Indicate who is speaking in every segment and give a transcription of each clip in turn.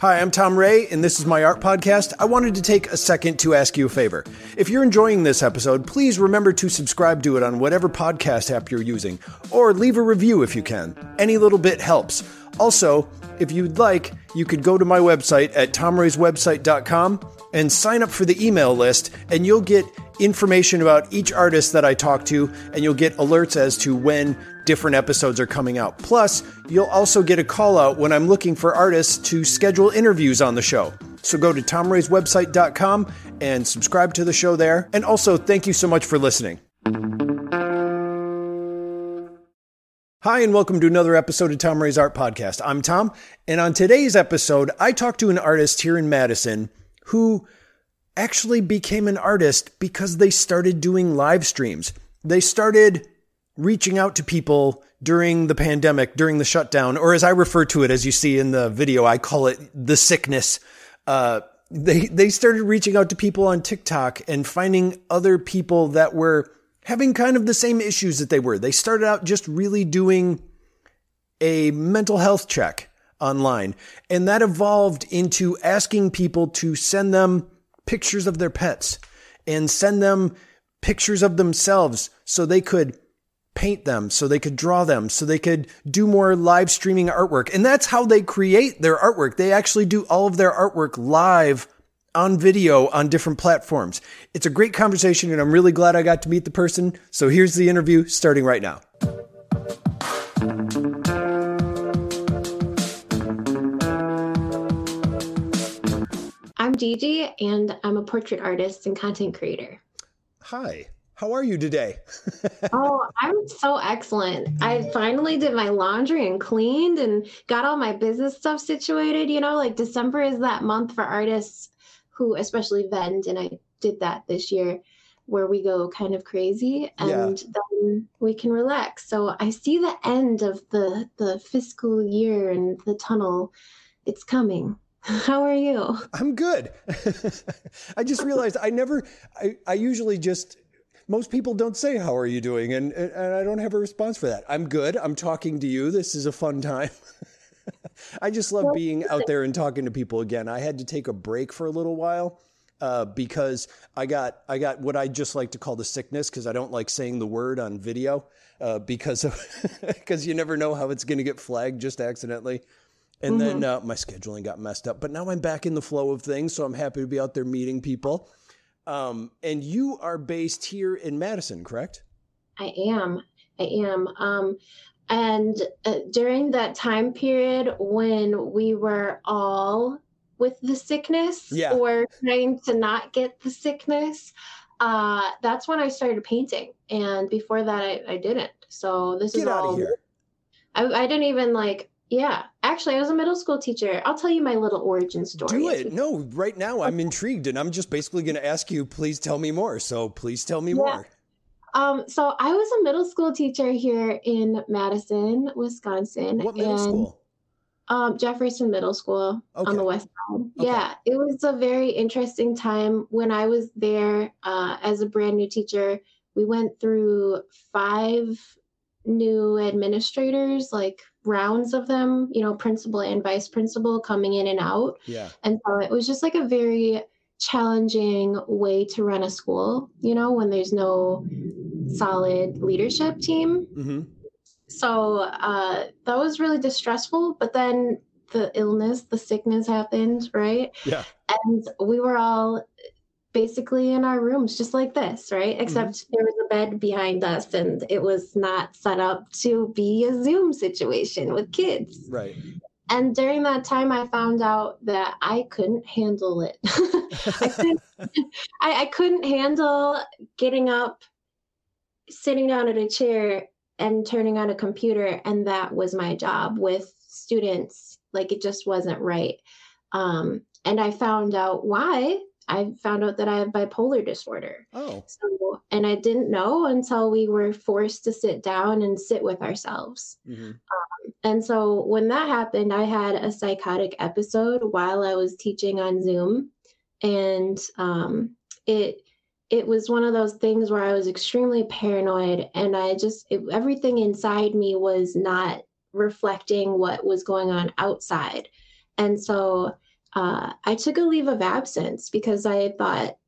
Speaker 1: Hi, I'm Tom Ray, and this is my art podcast. I wanted to take a second to ask you a favor. If you're enjoying this episode, please remember to subscribe to it on whatever podcast app you're using, or leave a review if you can. Any little bit helps. Also, if you'd like, you could go to my website at tomrayswebsite.com and sign up for the email list, and you'll get information about each artist that I talk to, and you'll get alerts as to when different episodes are coming out. Plus, you'll also get a call out when I'm looking for artists to schedule interviews on the show. So go to tomrayswebsite.com and subscribe to the show there. And also, thank you so much for listening. Hi, and welcome to another episode of Tom Ray's Art Podcast. I'm Tom, and on today's episode, I talked to an artist here in Madison who actually became an artist because they started doing live streams. They started reaching out to people during the pandemic, during the shutdown, or as I refer to it, as you see in the video, I call it the sickness. Uh, they they started reaching out to people on TikTok and finding other people that were having kind of the same issues that they were. They started out just really doing a mental health check online, and that evolved into asking people to send them pictures of their pets and send them pictures of themselves so they could paint them, so they could draw them, so they could do more live streaming artwork. And that's how they create their artwork. They actually do all of their artwork live on video on different platforms. It's a great conversation and I'm really glad I got to meet the person. So here's the interview starting right now.
Speaker 2: I'm Gigi and I'm a portrait artist and content creator.
Speaker 1: Hi. How are you today?
Speaker 2: oh, I'm so excellent. I finally did my laundry and cleaned and got all my business stuff situated. You know, like December is that month for artists who, especially vend, and I did that this year, where we go kind of crazy and yeah. then we can relax. So I see the end of the the fiscal year and the tunnel. It's coming. How are you?
Speaker 1: I'm good. I just realized I never I, I usually just most people don't say how are you doing and, and i don't have a response for that i'm good i'm talking to you this is a fun time i just love being out there and talking to people again i had to take a break for a little while uh, because I got I got what I just like to call the sickness because I don't like saying the word on video uh, because because you never know how it's going to get flagged just accidentally. And mm-hmm. then uh, my scheduling got messed up, but now I'm back in the flow of things, so I'm happy to be out there meeting people. Um, and you are based here in Madison, correct?
Speaker 2: I am. I am. Um, and uh, during that time period when we were all with the sickness yeah. or trying to not get the sickness, uh, that's when I started painting. And before that, I, I didn't. So this
Speaker 1: get
Speaker 2: is all. I, I didn't even like yeah, actually, I was a middle school teacher. I'll tell you my little origin story.
Speaker 1: Do it. No, right now I'm intrigued, and I'm just basically going to ask you, please tell me more. So please tell me yeah. more.
Speaker 2: Um, so I was a middle school teacher here in Madison, Wisconsin.
Speaker 1: What middle and, school?
Speaker 2: Um, Jefferson Middle School okay. on the west side. Okay. Yeah, it was a very interesting time when I was there uh, as a brand new teacher. We went through five new administrators, like rounds of them, you know, principal and vice principal coming in and out.
Speaker 1: Yeah.
Speaker 2: And so it was just like a very challenging way to run a school, you know, when there's no solid leadership team. Mm-hmm. So uh, that was really distressful. But then the illness, the sickness happened, right?
Speaker 1: Yeah.
Speaker 2: And we were all basically in our rooms just like this right? Mm-hmm. except mm-hmm. there was a bed behind us and it was not set up to be a zoom situation with kids.
Speaker 1: Right.
Speaker 2: And during that time i found out that i couldn't handle it. I, couldn't, I, I couldn't handle getting up sitting down at a chair and turning on a computer and that was my job with students. Like it just wasn't right. Um, and i found out why I found out that I have bipolar disorder.
Speaker 1: Oh.
Speaker 2: So, and I didn't know until we were forced to sit down and sit with ourselves. Mm-hmm. Um, and so when that happened, I had a psychotic episode while I was teaching on Zoom, and um, it it was one of those things where I was extremely paranoid, and I just it, everything inside me was not reflecting what was going on outside, and so uh, I took a leave of absence because I thought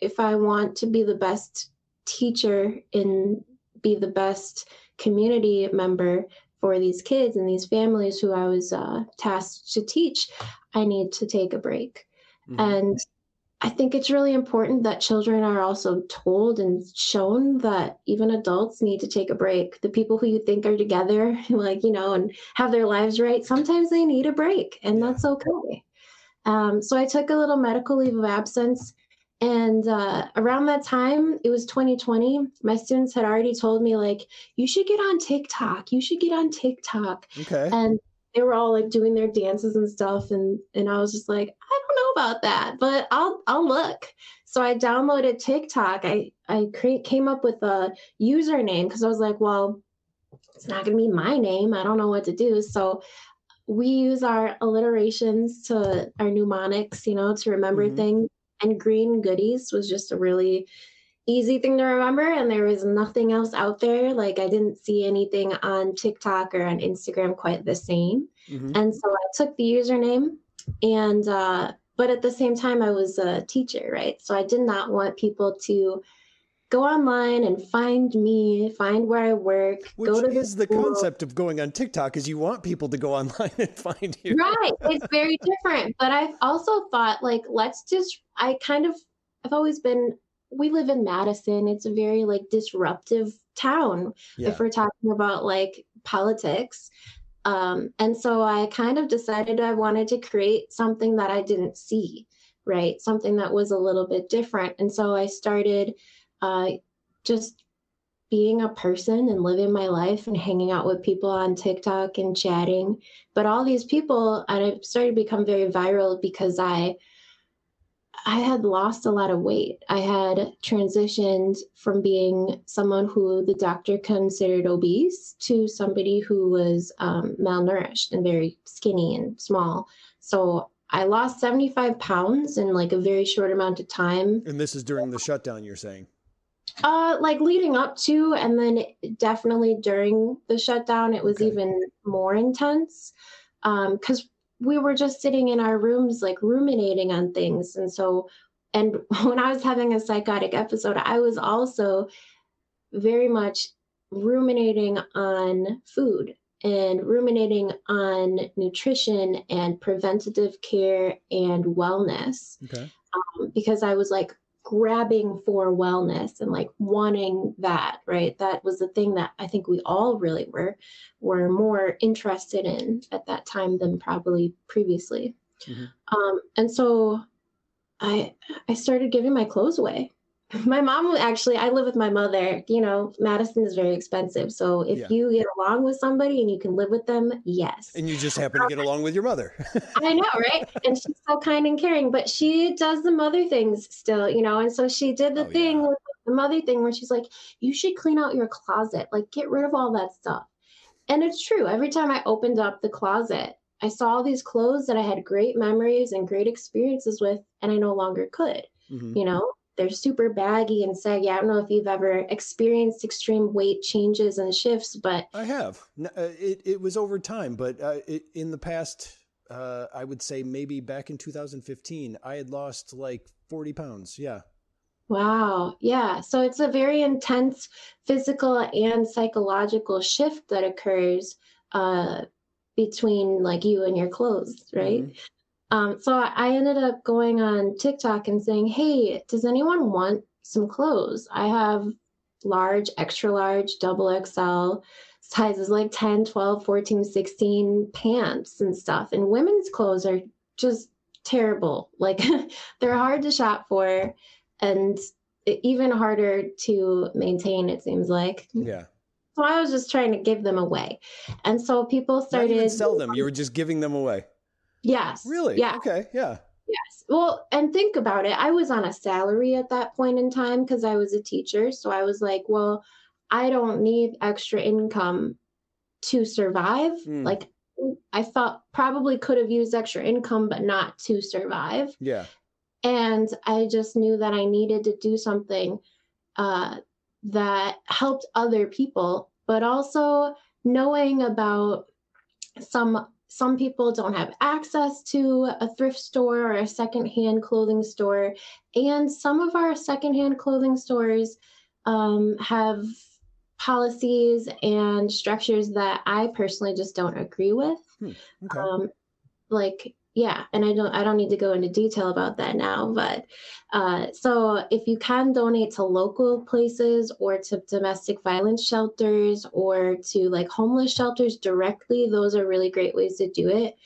Speaker 2: if I want to be the best teacher and be the best community member for these kids and these families who I was uh, tasked to teach, I need to take a break. Mm-hmm. And I think it's really important that children are also told and shown that even adults need to take a break. The people who you think are together, like, you know, and have their lives right, sometimes they need a break, and yeah. that's okay. Um, so I took a little medical leave of absence. And uh, around that time, it was 2020, my students had already told me, like, you should get on TikTok. You should get on TikTok.
Speaker 1: Okay.
Speaker 2: And they were all like doing their dances and stuff. And, and I was just like, I don't know about that, but I'll, I'll look. So I downloaded TikTok. I, I create, came up with a username because I was like, well, it's not going to be my name. I don't know what to do. So we use our alliterations to our mnemonics, you know, to remember mm-hmm. things. And green goodies was just a really easy thing to remember. And there was nothing else out there. Like I didn't see anything on TikTok or on Instagram quite the same. Mm-hmm. And so I took the username and, uh, but at the same time, I was a teacher, right? So I did not want people to go online and find me, find where I work.
Speaker 1: Which
Speaker 2: go to
Speaker 1: is the, concept of going on TikTok is you want people to go online and find you.
Speaker 2: Right. It's very different. But I've also thought like let's just I kind of I've always been we live in Madison. It's a very like disruptive town yeah. if we're talking about like politics. Um, and so I kind of decided I wanted to create something that I didn't see, right? Something that was a little bit different. And so I started uh, just being a person and living my life and hanging out with people on TikTok and chatting. But all these people, and I started to become very viral because I I had lost a lot of weight. I had transitioned from being someone who the doctor considered obese to somebody who was um, malnourished and very skinny and small. So I lost 75 pounds in like a very short amount of time.
Speaker 1: And this is during the shutdown, you're saying?
Speaker 2: Uh, like leading up to, and then definitely during the shutdown, it was okay. even more intense. Um, because we were just sitting in our rooms, like ruminating on things. And so, and when I was having a psychotic episode, I was also very much ruminating on food and ruminating on nutrition and preventative care and wellness.
Speaker 1: Okay.
Speaker 2: Um, because I was like, grabbing for wellness and like wanting that right? That was the thing that i think we all really were were more interested in at that time than probably previously. Mm-hmm. um, and so i i started giving my clothes away my mom actually i live with my mother. You know madison is very expensive. So if yeah. you get along with somebody and you can live with them yes.
Speaker 1: And you just happen to get along with your mother.
Speaker 2: I know right? And she's so kind and caring but she does the mother things still you know? And so she did the oh, thing yeah. with the mother thing where she's like you should clean out your closet. Like get rid of all that stuff. And it's true. Every time i opened up the closet i saw all these clothes that i had great memories and great experiences with and i no longer could mm-hmm. you know they're super baggy and saggy. I don't know if you've ever experienced extreme weight changes and shifts, but
Speaker 1: I have. Uh, it it was over time, but uh, it, in the past, uh, I would say maybe back in 2015, I had lost like 40 pounds. Yeah.
Speaker 2: Wow. Yeah. So it's a very intense physical and psychological shift that occurs uh, between like you and your clothes, right? Mm-hmm. Um, so I ended up going on TikTok and saying, Hey, does anyone want some clothes? I have large, extra large, double XL sizes like 10, 12, 14, 16 pants and stuff. And women's clothes are just terrible. Like they're hard to shop for and even harder to maintain, it seems like.
Speaker 1: Yeah.
Speaker 2: So I was just trying to give them away. And so people started.
Speaker 1: Sell them. You were just giving them away.
Speaker 2: Yes.
Speaker 1: Really?
Speaker 2: Yeah.
Speaker 1: Okay. Yeah.
Speaker 2: Yes. Well, and think about it. I was on a salary at that point in time because I was a teacher. So I was like, well, I don't need extra income to survive. Mm. Like, I thought probably could have used extra income, but not to survive.
Speaker 1: Yeah.
Speaker 2: And I just knew that I needed to do something uh, that helped other people, but also knowing about some some people don't have access to a thrift store or a secondhand clothing store. And some of our secondhand clothing stores um, have policies and structures that I personally just don't agree with. Hmm, okay. um, like yeah and i don't i don't need to go into detail about that now but uh, so if you can donate to local places or to domestic violence shelters or to like homeless shelters directly those are really great ways to do it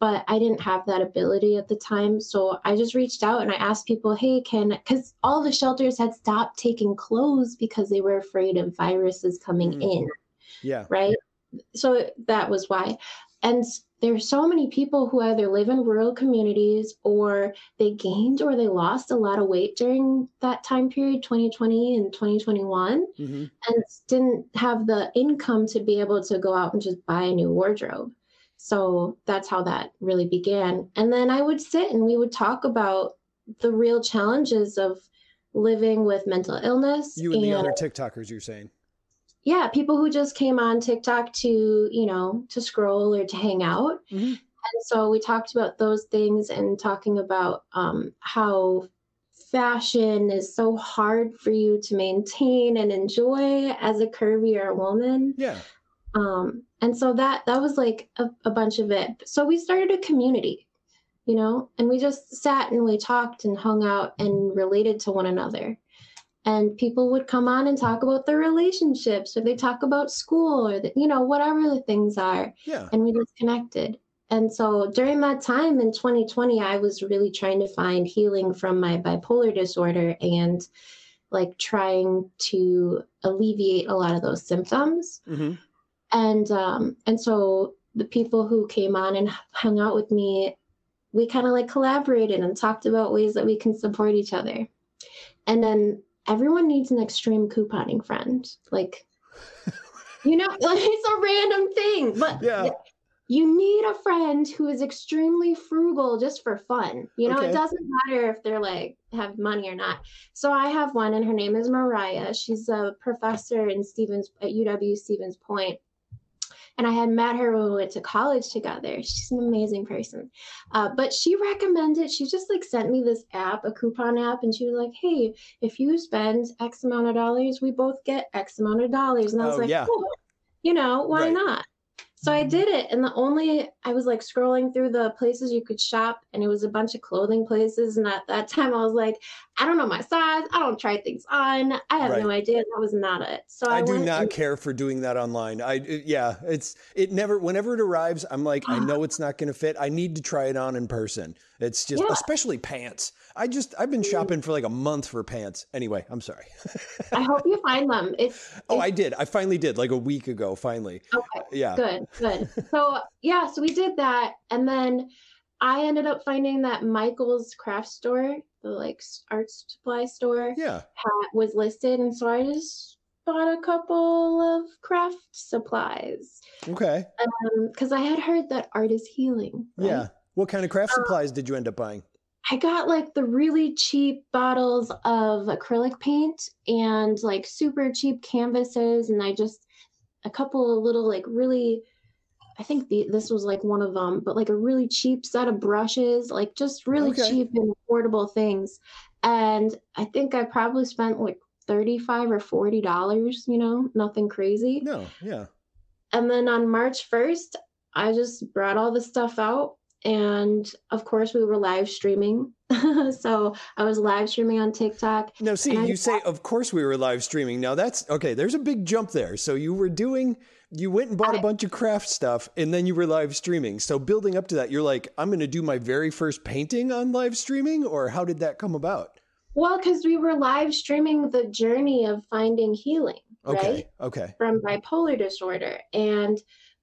Speaker 2: but i didn't have that ability at the time so i just reached out and i asked people hey can because all the shelters had stopped taking clothes because they were afraid of viruses coming mm. in
Speaker 1: yeah
Speaker 2: right so that was why and there are so many people who either live in rural communities or they gained or they lost a lot of weight during that time period 2020 and 2021 mm-hmm. and didn't have the income to be able to go out and just buy a new wardrobe. So that's how that really began. And then i would sit and we would talk about the real challenges of living with mental illness
Speaker 1: you and, and the other tiktokers you're saying
Speaker 2: yeah, people who just came on TikTok to, you know, to scroll or to hang out. Mm-hmm. And so we talked about those things and talking about um, how fashion is so hard for you to maintain and enjoy as a curvier woman.
Speaker 1: Yeah.
Speaker 2: Um, and so that that was like a, a bunch of it. So we started a community, you know, and we just sat and we talked and hung out and related to one another and people would come on and talk about their relationships or they talk about school or the, you know whatever the things are.
Speaker 1: Yeah.
Speaker 2: And we just connected and so during that time in 2020 i was really trying to find healing from my bipolar disorder and like trying to alleviate a lot of those symptoms. Mm-hmm. and um and so the people who came on and hung out with me we kind of like collaborated and talked about ways that we can support each other. And then everyone needs an extreme couponing friend. Like, you know, like it's a random thing, but
Speaker 1: yeah.
Speaker 2: You need a friend who is extremely frugal just for fun. You know, okay. it doesn't matter if they're like have money or not. So I have one, and her name is Mariah. She's a professor in Stevens at UW Stevens Point and I had met her when we went to college together. She's an amazing person. Uh, but she recommended, she just like sent me this app, a coupon app, and she was like, hey, if you spend X amount of dollars, we both get X amount of dollars. And I was oh, like, yeah. cool. You know, why right. not? So I did it. And the only, I was like scrolling through the places you could shop, and it was a bunch of clothing places. And at that time, I was like, I don't know my size. I don't try things on. I have right. no idea. That was not it. So
Speaker 1: I,
Speaker 2: I
Speaker 1: do not and- care for doing that online. I, it, yeah, it's, it never, whenever it arrives, I'm like, I know it's not going to fit. I need to try it on in person. It's just, yeah. especially pants. I just I've been mm. shopping for like a month for pants. Anyway, I'm sorry.
Speaker 2: I hope you find them. It's,
Speaker 1: oh, I did. I finally did like a week ago. Finally.
Speaker 2: Okay.
Speaker 1: Yeah.
Speaker 2: Good. Good. So yeah, so we did that, and then I ended up finding that Michael's craft store, the like art supply store,
Speaker 1: yeah,
Speaker 2: was listed, and so I just bought a couple of craft supplies.
Speaker 1: Okay.
Speaker 2: Because um, I had heard that art is healing.
Speaker 1: Right? Yeah. What kind of craft um, supplies um, did you end up buying?
Speaker 2: I got like the really cheap bottles of acrylic paint and like super cheap canvases, and I just a couple of little like really. I think the, this was like one of them, but like a really cheap set of brushes, like just really okay. cheap and affordable things. And I think I probably spent like 35 or 40 dollars, you know, nothing crazy.
Speaker 1: No, yeah.
Speaker 2: And then on March 1st, I just brought all the stuff out and of course we were live streaming so i was live streaming on tiktok
Speaker 1: now see you say of course we were live streaming now that's okay there's a big jump there so you were doing you went and bought I, a bunch of craft stuff and then you were live streaming so building up to that you're like i'm going to do my very first painting on live streaming or how did that come about
Speaker 2: well because we were live streaming the journey of finding healing
Speaker 1: okay
Speaker 2: right?
Speaker 1: okay
Speaker 2: from bipolar disorder and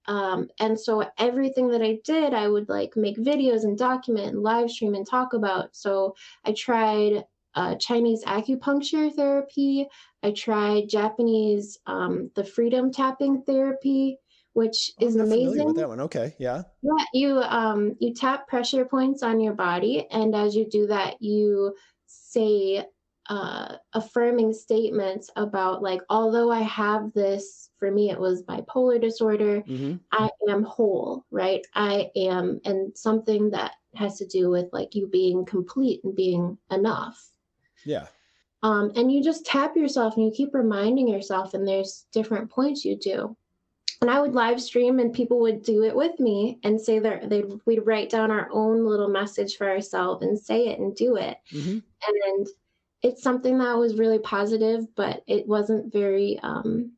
Speaker 2: um, and so everything that I did, I would like make videos and document and live stream and talk about. So I tried uh, Chinese acupuncture therapy. I tried Japanese, um, the freedom tapping therapy, which oh, is amazing.
Speaker 1: With that one, okay, yeah.
Speaker 2: Yeah, you um, you tap pressure points on your body, and as you do that, you say uh, affirming statements about like although i have this for me it was bipolar disorder
Speaker 1: hmm
Speaker 2: i am whole right i am and something that has to do with like you being complete and being enough
Speaker 1: Yeah.
Speaker 2: um, and you just tap yourself and you keep reminding yourself and there's different points you do. And i would live stream and people would do it with me and say that they'd we'd write down our own little message for ourselves and say it and do it.
Speaker 1: Hmm
Speaker 2: and it's something that was really positive but it wasn't very um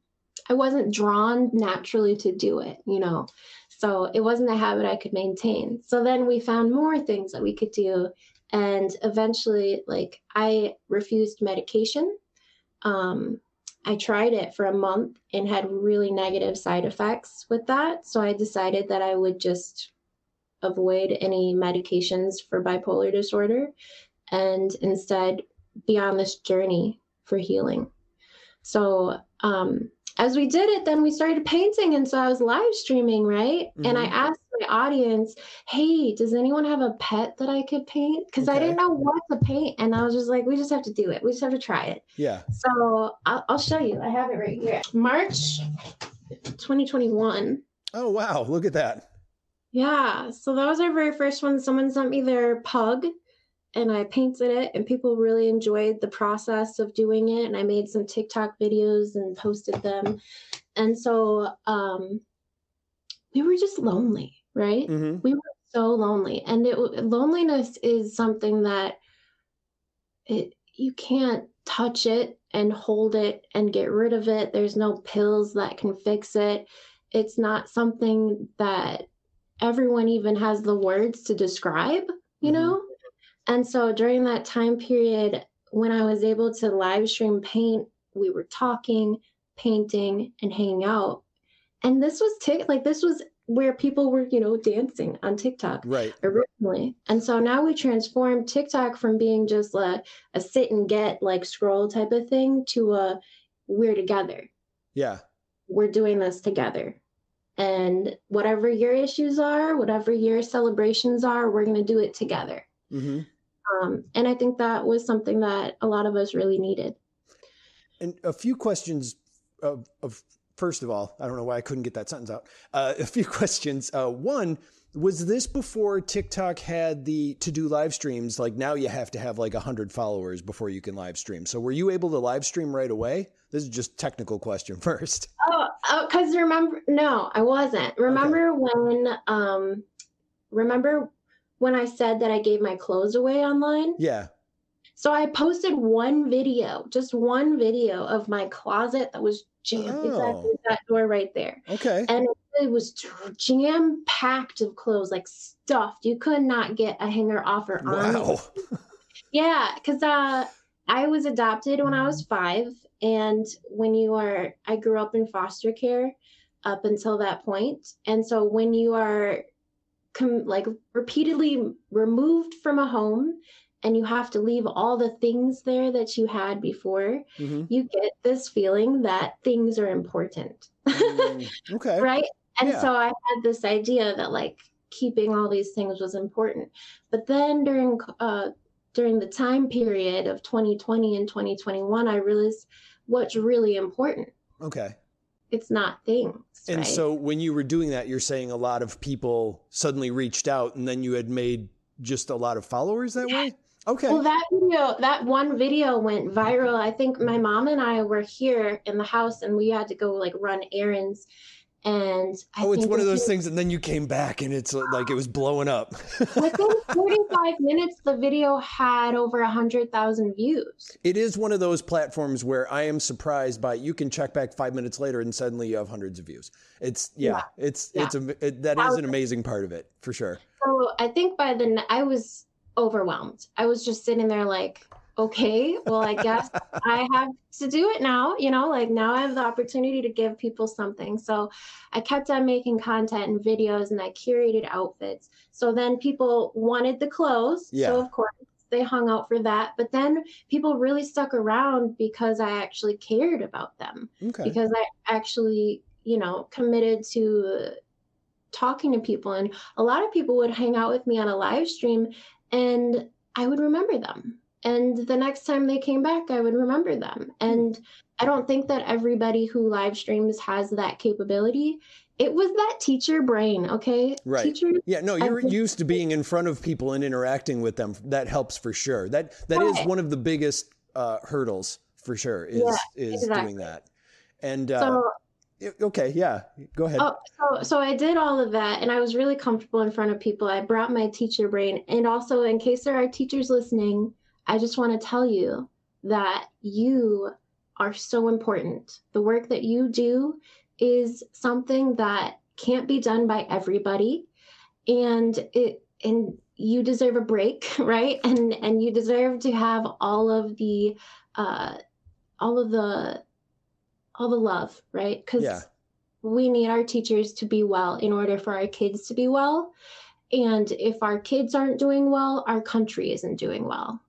Speaker 2: i wasn't drawn naturally to do it you know? So it wasn't a habit i could maintain. So then we found more things that we could do and eventually like i refused medication um i tried it for a month and had really negative side effects with that so i decided that i would just avoid any medications for bipolar disorder and instead be on this journey for healing. So, um, as we did it, then we started painting. And so I was live streaming, right? And I
Speaker 1: Mhm.
Speaker 2: asked my audience, hey, does anyone have a pet that I could paint? Because I didn't know what to paint. And I was just like, we just have to do it. We just have to try it.
Speaker 1: Yeah.
Speaker 2: So I'll, I'll show you. I have it right here. March 2021.
Speaker 1: Oh wow! Look at that.
Speaker 2: Yeah, so that was our very first one. Someone sent me their pug and I painted it, and people really enjoyed the process of doing it. And I made some TikTok videos and posted them. And so um, we were just lonely, right?
Speaker 1: hmm
Speaker 2: We were so lonely. And it, loneliness is something that it you can't touch it and hold it and get rid of it. There's no pills that can fix it. It's not something that everyone even has the words to describe, you
Speaker 1: Mhm.
Speaker 2: know? And so during that time period, when I was able to live stream paint, we were talking, painting, and hanging out. And this was tick like this was where people were, you know, dancing on TikTok
Speaker 1: Right.
Speaker 2: originally. And so now we transformed TikTok from being just a, a sit and get like scroll type of thing to a we're together.
Speaker 1: Yeah.
Speaker 2: We're doing this together. And whatever your issues are, whatever your celebrations are, we're going to do it together.
Speaker 1: Hmm
Speaker 2: Um, and I think that was something that a lot of us really needed.
Speaker 1: And a few questions of, of first of all, I don't know why I couldn't get that sentence out. Uh, a few questions. Uh, one, was this before TikTok had the to do live streams? Like now you have to have like 100 followers before you can live stream. So were you able to live stream right away? This is just technical question first.
Speaker 2: Oh, because remember, no, I wasn't. Remember when, um, remember when I said that I gave my clothes away online?
Speaker 1: Yeah.
Speaker 2: So I posted one video, just one video of my closet that was jammed
Speaker 1: Oh.
Speaker 2: exactly that door right there.
Speaker 1: Okay.
Speaker 2: And it was jam packed of clothes, like stuffed. You could not get a hanger off or on.
Speaker 1: Wow.
Speaker 2: Yeah, because uh, I was adopted when I was five. And when you are, I grew up in foster care up until that. And so when you are com- like repeatedly removed from a home and you have to leave all the things there that you had before,
Speaker 1: hmm
Speaker 2: you get this feeling that things are important.
Speaker 1: Mm, okay.
Speaker 2: right? And
Speaker 1: Yeah.
Speaker 2: so I had this idea that like keeping all these things was important. But then during uh during the time period of 2020 and 2021, I realized what's really important.
Speaker 1: Okay.
Speaker 2: It's not things.
Speaker 1: And
Speaker 2: right?
Speaker 1: so when you were doing that, you're saying a lot of people suddenly reached out and then you had made just a lot of followers that way? Okay.
Speaker 2: Well, that video, that one video went viral. I think my mom and I were here in the house and we had to go like run errands. And I
Speaker 1: oh, it's one of those
Speaker 2: did-
Speaker 1: things, and then you came back and it's uh, like it was blowing up.
Speaker 2: Within 45 minutes, the video had over a 100,000 views.
Speaker 1: it is one of those platforms where I am surprised by you can check back five minutes later and suddenly you have hundreds of views. It's yeah,
Speaker 2: Yeah.
Speaker 1: it's
Speaker 2: Yeah.
Speaker 1: it's a it, that is an amazing part of it for sure.
Speaker 2: So I think by the I was overwhelmed. I was just sitting there like, okay, well, I guess I have to do it now. You know, like now I have the opportunity to give people something. So I kept on making content and videos, and I curated outfits. So then people wanted the clothes.
Speaker 1: Yeah.
Speaker 2: So of course they hung out for that. But then people really stuck around because I actually cared about them
Speaker 1: Okay.
Speaker 2: because I actually, you know, committed to talking to people. And a lot of people would hang out with me on a live stream and I would remember them. And the next time they came back i would remember them. And i don't think that everybody who live streams has that capability. It was that teacher brain okay?
Speaker 1: Right.
Speaker 2: Teacher
Speaker 1: yeah no you're used to being in front of people and interacting with them. That helps for sure. That that right. is one of the biggest uh, hurdles for sure is yeah, is exactly. doing that. And uh, so, okay yeah go ahead.
Speaker 2: Oh, so, so i did all of that and i was really comfortable in front of people. I brought my teacher brain. And also in case there are teachers listening i just want to tell you that you are so important the work that you do is something that can't be done by everybody and it and you deserve a break right and and you deserve to have all of the uh all of the all the love, right? Because yeah. we need our teachers to be well in order for our kids to be well. And if our kids aren't doing well, our country isn't doing well.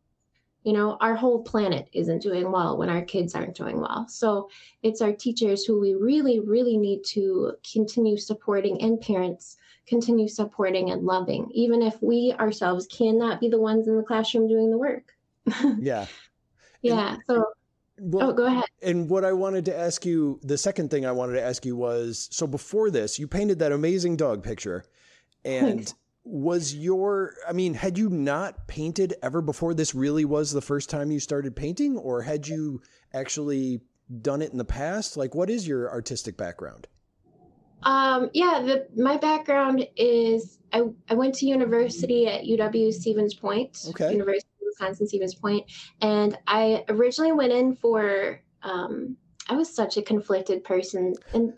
Speaker 2: You know, our whole planet isn't doing well when our kids aren't doing well. So it's our teachers who we really, really need to continue supporting and parents continue supporting and loving, even if we ourselves cannot be the ones in the classroom doing the work.
Speaker 1: yeah.
Speaker 2: yeah. And, so well, oh, go ahead.
Speaker 1: And what I wanted to ask you, the second thing I wanted to ask you was so before this, you painted that amazing dog picture. And Thanks. was your, I mean, had you not painted ever before this really was the first time you started painting? Or had you actually done it in the past? Like, what is your artistic background?
Speaker 2: Um, yeah, the, my background is I, I went to university at UW Stevens Point.
Speaker 1: Okay.
Speaker 2: University of Wisconsin Stevens Point, and I originally went in for. Um, I was such a conflicted person, and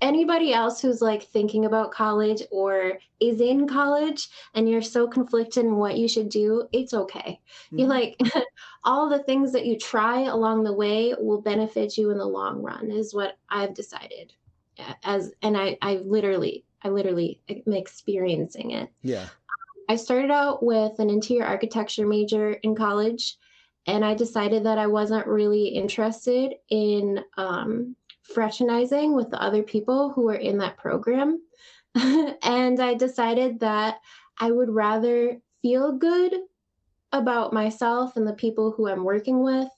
Speaker 2: anybody else who's like thinking about college or is in college and you're so conflicted in what you should do, it's okay. Mm-hmm. You like all the things that you try along the way will benefit you in the long run is what I've decided. As and I I literally I literally am experiencing it.
Speaker 1: Yeah.
Speaker 2: I started out with an interior architecture major in college, and I decided that I wasn't really interested in um, fraternizing with the other people who were in that program. and I decided that I would rather feel good about myself and the people who I'm working with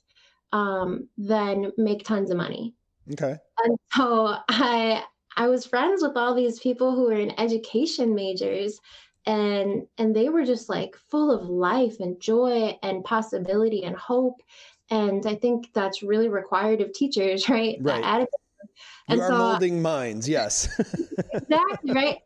Speaker 2: um, than make tons of money.
Speaker 1: Okay.
Speaker 2: And so I I was friends with all these people who were in education majors and and they were just like full of life and joy and possibility and hope and i think that's really required of teachers right
Speaker 1: right that attitude. And you are so, molding minds yes
Speaker 2: exactly right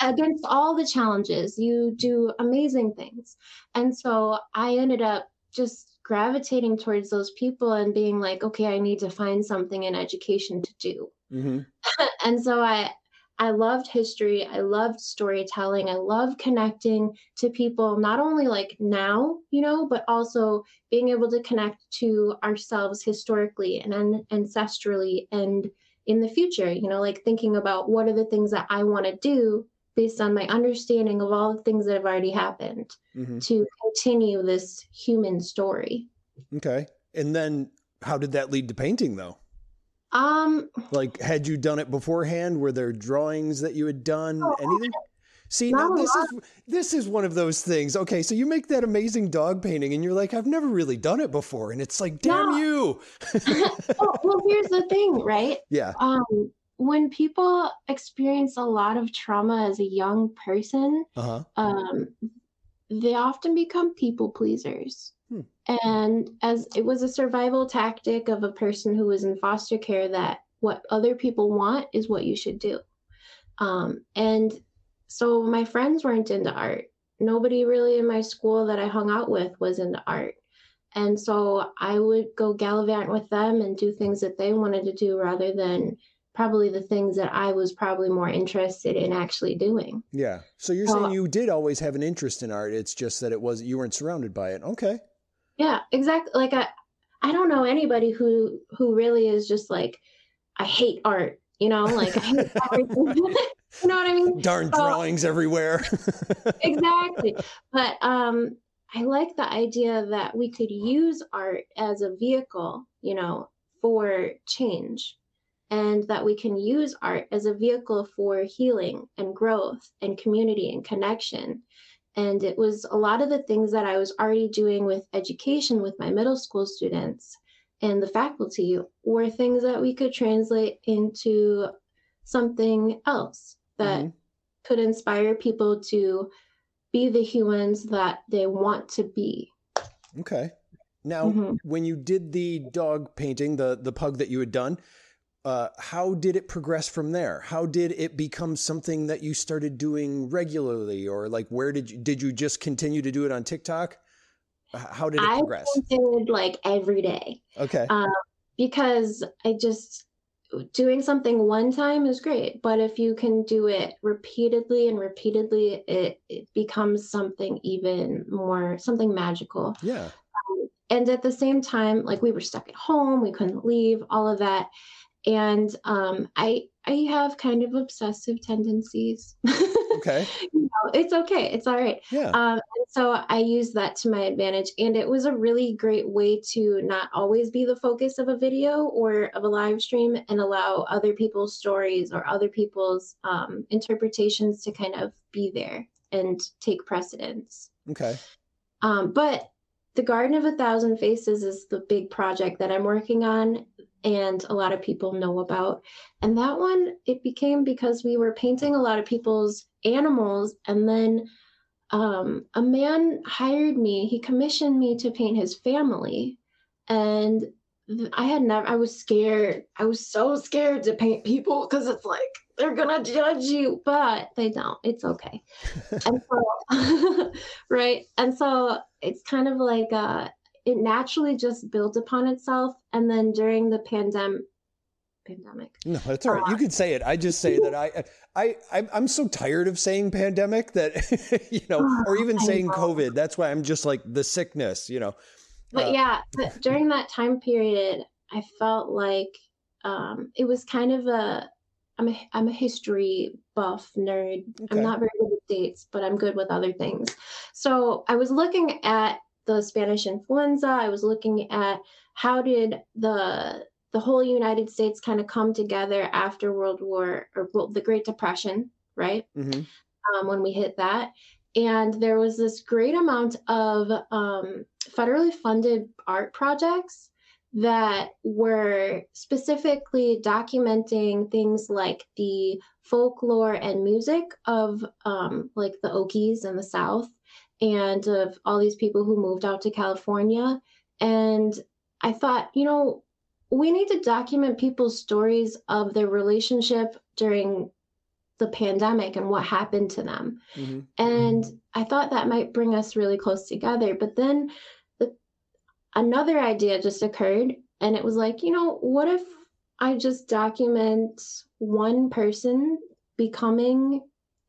Speaker 2: against all the challenges you do amazing things and so i ended up just gravitating towards those people and being like okay i need to find something in education to do mm-hmm. and so i I loved history. I loved storytelling. I love connecting to people, not only like now, you know, but also being able to connect to ourselves historically and ancestrally and in the future, you know, like thinking about what are the things that I want to do based on my understanding of all the things that have already happened mm-hmm. to continue this human story.
Speaker 1: Okay. And then how did that lead to painting though?
Speaker 2: Um,
Speaker 1: like, had you done it beforehand? Were there drawings that you had done? Oh, anything? See, now this is this is one of those things. Okay, so you make that amazing dog painting, and you're like, I've never really done it before, and it's like, damn no. you.
Speaker 2: well, well, here's the thing, right?
Speaker 1: Yeah.
Speaker 2: Um, when people experience a lot of trauma as a young person, uh-huh. um, they often become people pleasers. Hmm. And as it was a survival tactic of a person who was in foster care that what other people want is what you should do. Um, and so my friends weren't into art. Nobody really in my school that I hung out with was into art. And so I would go gallivant with them and do things that they wanted to do rather than probably the things that I was probably more interested in actually doing.
Speaker 1: Yeah. So you're saying you did always have an interest in art. It's just that it was you weren't surrounded by it. Okay.
Speaker 2: Yeah, exactly. Like I, I don't know anybody who who really is just like, I hate art. You know, like I hate everything. you know what I mean?
Speaker 1: Darn drawings everywhere.
Speaker 2: exactly. But um, I like the idea that we could use art as a vehicle, you know, for change. And that we can use art as a vehicle for healing and growth and community and connection And it was a lot of the things that I was already doing with education with my middle school students and the faculty were things that we could translate into something else that mm-hmm. could inspire people to be the humans that they want to be.
Speaker 1: Okay. Now, mm-hmm. when you did the dog painting, the the pug that you had done, uh, how did it progress from there? How did it become something that you started doing regularly, or like where did you did you just continue to do it on TikTok? How did it I progress?
Speaker 2: I did like every day.
Speaker 1: Okay.
Speaker 2: Um, because I just doing something one time is great, but if you can do it repeatedly and repeatedly, it, it becomes something even more something magical.
Speaker 1: Yeah.
Speaker 2: Um, and at the same time, like we were stuck at home, we couldn't leave, all of that and um, I I have kind of obsessive tendencies.
Speaker 1: Okay.
Speaker 2: you know, it's okay. It's all right.
Speaker 1: Yeah.
Speaker 2: Um, and so I use that to my advantage, and it was a really great way to not always be the focus of a video or of a live stream, and allow other people's stories or other people's um, interpretations to kind of be there and take precedence.
Speaker 1: Okay.
Speaker 2: Um, but the Garden of a Thousand Faces is the big project that I'm working on and a lot of people know about. And that one, it became because we were painting a lot of people's animals. And then um, a man hired me, he commissioned me to paint his family. And I had never, I was scared. I was so scared to paint people because it's like, they're gonna judge you, but they don't. It's okay. and so, right. And so it's kind of like, uh, it naturally just built upon itself. And then during the pandemic, pandemic.
Speaker 1: No, that's all right. Uh, you could say it. I just say that I, I, I, I'm so tired of saying pandemic that, you know, oh, or even saying COVID. That's why I'm just like the sickness, you know.
Speaker 2: But uh, yeah, but during that time period, I felt like um, it was kind of a. I'm a I'm a history buff nerd. Okay. I'm not very good with dates, but I'm good with other things. So I was looking at the Spanish influenza. I was looking at how did the the whole United States kind of come together after World War or the Great Depression, right? Mm-hmm. Um, when we hit that, and there was this great amount of um, federally funded art projects that were specifically documenting things like the folklore and music of um, like the Okies in the South and of all these people who moved out to California. And I thought, you know, we need to document people's stories of their relationship during the pandemic and what happened to them. Mm-hmm. And I thought that might bring us really close together. But then the, another idea just occurred, and it was like, you know, what if I just document one person becoming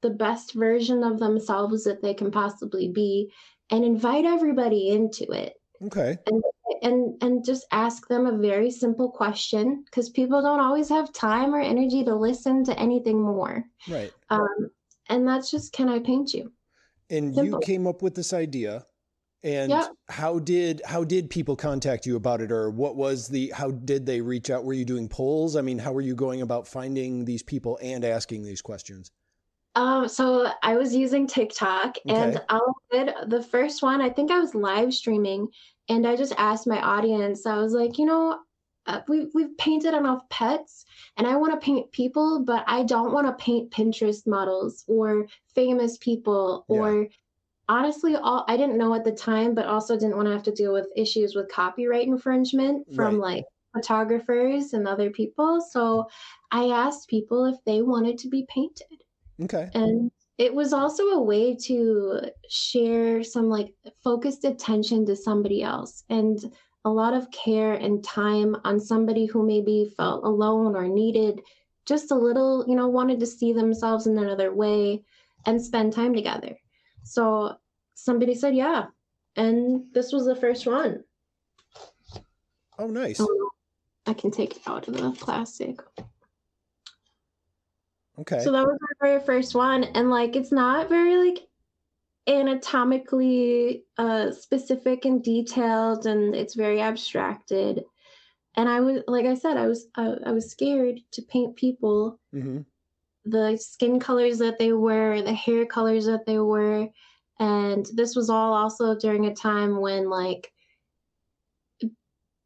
Speaker 2: the best version of themselves that they can possibly be and invite everybody into it.
Speaker 1: Okay.
Speaker 2: And and and just ask them a very simple question because people don't always have time or energy to listen to anything more.
Speaker 1: Right.
Speaker 2: Um, and that's just can I paint you?
Speaker 1: And simple. you came up with this idea. And yep. how did how did people contact you about it or what was the how did they reach out? Were you doing polls? I mean, how were you going about finding these people and asking these questions?
Speaker 2: Um, so I was using TikTok okay. and I did the first one. I think I was live streaming and I just asked my audience, I was like, you know, uh, we, we've painted enough pets and I want to paint people, but I don't want to paint Pinterest models or famous people or yeah. honestly, all I didn't know at the time, but also didn't want to have to deal with issues with copyright infringement from right. like photographers and other people. So I asked people if they wanted to be painted.
Speaker 1: Okay.
Speaker 2: And it was also a way to share some like focused attention to somebody else and a lot of care and time on somebody who maybe felt alone or needed just a little, you know, wanted to see themselves in another way and spend time together. So somebody said, yeah. And this was the first one.
Speaker 1: Oh, nice.
Speaker 2: I can take it out of the plastic.
Speaker 1: Okay.
Speaker 2: So that was my very first one. And like it's not very like anatomically uh specific and detailed and it's very abstracted. And I was like I said, I was I, I was scared to paint people. Mm-hmm. The skin colors that they were, the hair colors that they were. And this was all also during a time when like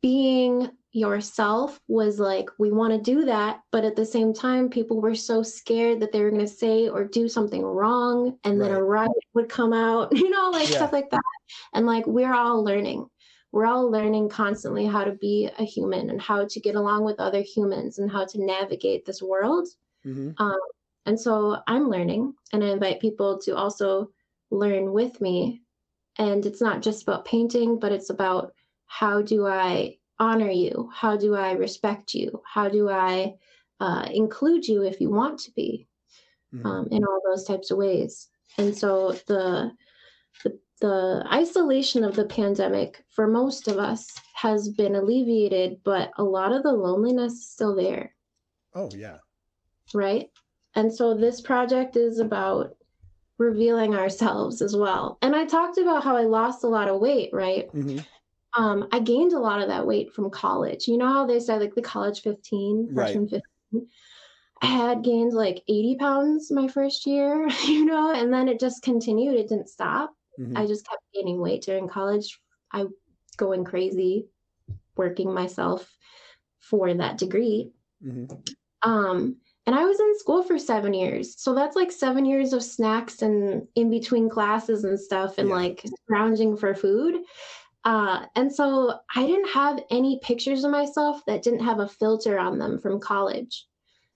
Speaker 2: being yourself was like we want to do that but at the same time people were so scared that they were going to say or do something wrong and then a riot would come out you know like yeah. stuff like that. And like we're all learning. We're all learning constantly how to be a human and how to get along with other humans and how to navigate this world. Mm-hmm. um, and so i'm learning and i invite people to also learn with me. And it's not just about painting but it's about how do i honor you? How do I respect you? How do I uh, include you if you want to be mm-hmm. um, in all those types of ways? And so the, the the isolation of the pandemic for most of us has been alleviated, but a lot of the loneliness is still there.
Speaker 1: Oh yeah.
Speaker 2: Right. And so this project is about revealing ourselves as well. And I talked about how I lost a lot of weight, right? Mm-hmm um, I gained a lot of that weight from college. You know how they say like the college 15, freshman right. 15? I had gained like 80 pounds my first year, you know, and then it just continued. It didn't stop. Mm-hmm. I just kept gaining weight during college. I going crazy, working myself for that degree. Mm-hmm. Um, and I was in school for seven years. So that's like seven years of snacks and in between classes and stuff and yeah. like scrounging for food. Uh, and so I didn't have any pictures of myself that didn't have a filter on them from college.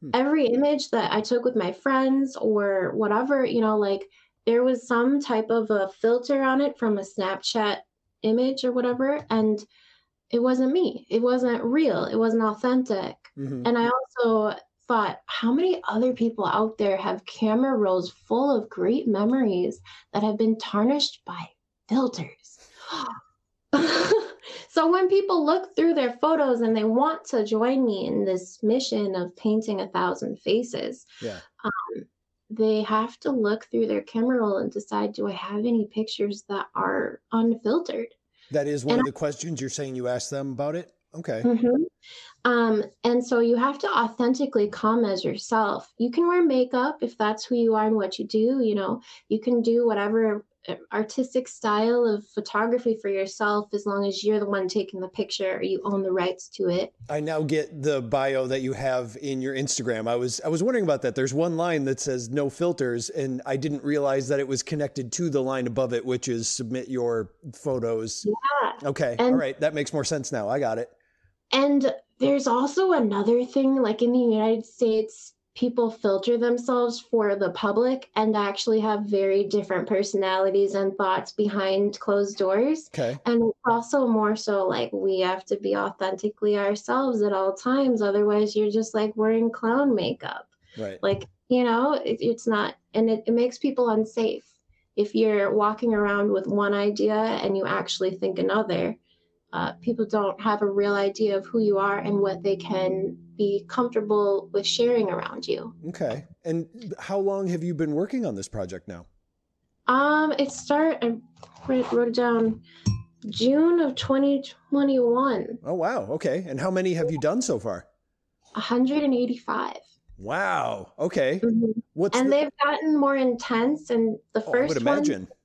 Speaker 2: Hmm. Every image that I took with my friends or whatever, you know, like there was some type of a filter on it from a Snapchat image or whatever. And it wasn't me. It wasn't real. It wasn't authentic. Mm-hmm. And I also thought, how many other people out there have camera rolls full of great memories that have been tarnished by filters? so when people look through their photos and they want to join me in this mission of painting a thousand faces,
Speaker 1: yeah.
Speaker 2: Um, they have to look through their camera roll and decide, do I have any pictures that are unfiltered?
Speaker 1: That is one and of the questions you're saying you asked them about it. Okay.
Speaker 2: Mm-hmm. Um, and so you have to authentically come as yourself. You can wear makeup if that's who you are and what you do. You know, you can do whatever artistic style of photography for yourself as long as you're the one taking the picture or you own the rights to it.
Speaker 1: I now get the bio that you have in your Instagram. I was I was wondering about that. There's one line that says no filters and I didn't realize that it was connected to the line above it which is submit your photos.
Speaker 2: Yeah.
Speaker 1: Okay. And, All right, that makes more sense now. I got it.
Speaker 2: And there's also another thing like in the United States people filter themselves for the public and actually have very different personalities and thoughts behind closed doors.
Speaker 1: Okay.
Speaker 2: And also more so like we have to be authentically ourselves at all times. Otherwise you're just like wearing clown makeup.
Speaker 1: Right.
Speaker 2: Like, you know, it, it's not and it, it makes people unsafe. If you're walking around with one idea and you actually think another, uh, people don't have a real idea of who you are and what they can be comfortable with sharing around you.
Speaker 1: Okay. And how long have you been working on this project now?
Speaker 2: Um, it started. I wrote it down. June of 2021.
Speaker 1: Oh wow. Okay. And how many have you done so far?
Speaker 2: 185.
Speaker 1: Wow. Okay. Mm-hmm.
Speaker 2: What's and the... they've gotten more intense. And the first oh, I would imagine. One,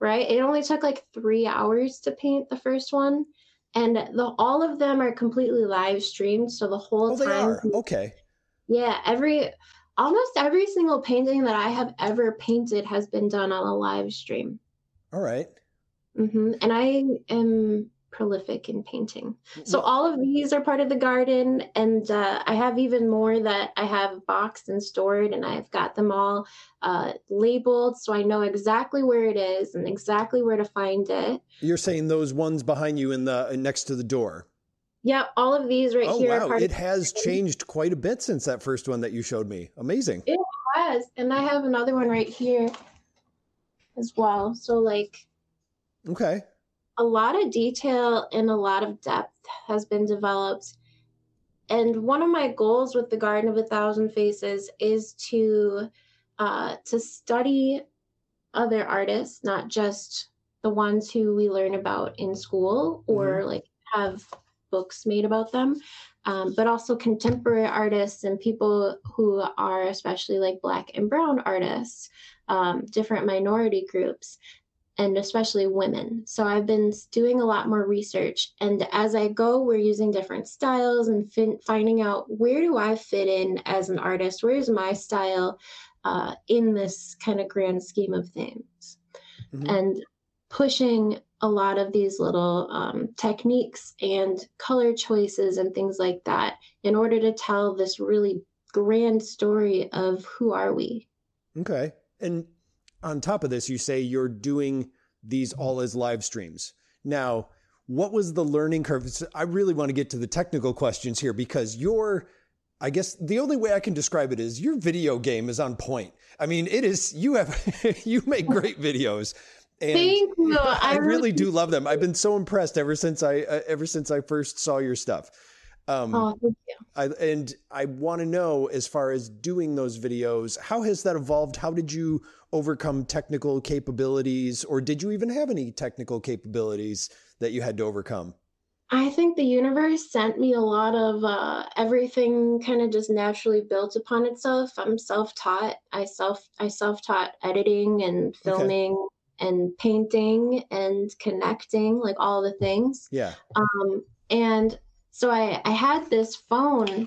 Speaker 2: right? It only took like three hours to paint the first one and the all of them are completely live streamed so the whole
Speaker 1: oh,
Speaker 2: time they
Speaker 1: are. okay
Speaker 2: yeah every almost every single painting that i have ever painted has been done on a live stream
Speaker 1: all right.
Speaker 2: mm-hmm. and i am prolific in painting. So all of these are part of the garden, and uh, I have even more that I have boxed and stored, and I've got them all uh, labeled so I know exactly where it is and exactly where to find it.
Speaker 1: You're saying those ones behind you in the next to the door.
Speaker 2: Yeah, all of these right
Speaker 1: oh,
Speaker 2: here.
Speaker 1: Oh wow, it has changed quite a bit since that first one that you showed me. Amazing.
Speaker 2: It has, and I have another one right here as well. So like.
Speaker 1: Okay
Speaker 2: a lot of detail and a lot of depth has been developed. And one of my goals with the Garden of a Thousand Faces is to uh, to study other artists, not just the ones who we learn about in school or mm-hmm. like have books made about them, um, but also contemporary artists and people who are especially like Black and Brown artists, um, different minority groups, and especially women. So I've been doing a lot more research. And as I go, we're using different styles and fin- finding out where do I fit in as an artist? Where's my style uh, in this kind of grand scheme of things? Mm-hmm. And pushing a lot of these little um, techniques and color choices and things like that in order to tell this really grand story of who are we.
Speaker 1: Okay. And on top of this, you say you're doing these all as live streams. Now, what was the learning curve? I really want to get to the technical questions here because your, I guess the only way I can describe it is your video game is on point. I mean, it is, you have, you make great videos.
Speaker 2: And Thank you.
Speaker 1: I, I really do love them. I've been so impressed ever since I, uh, ever since I first saw your stuff.
Speaker 2: Um, oh, thank you.
Speaker 1: I, and I want to know, as far as doing those videos, how has that evolved? How did you overcome technical capabilities, or did you even have any technical capabilities that you had to overcome?
Speaker 2: I think the universe sent me a lot of uh, everything kind of just naturally built upon itself. I'm self-taught. I self I self-taught editing and filming okay. and painting and connecting, like all the things.
Speaker 1: Yeah.
Speaker 2: Um, and so I, I had this phone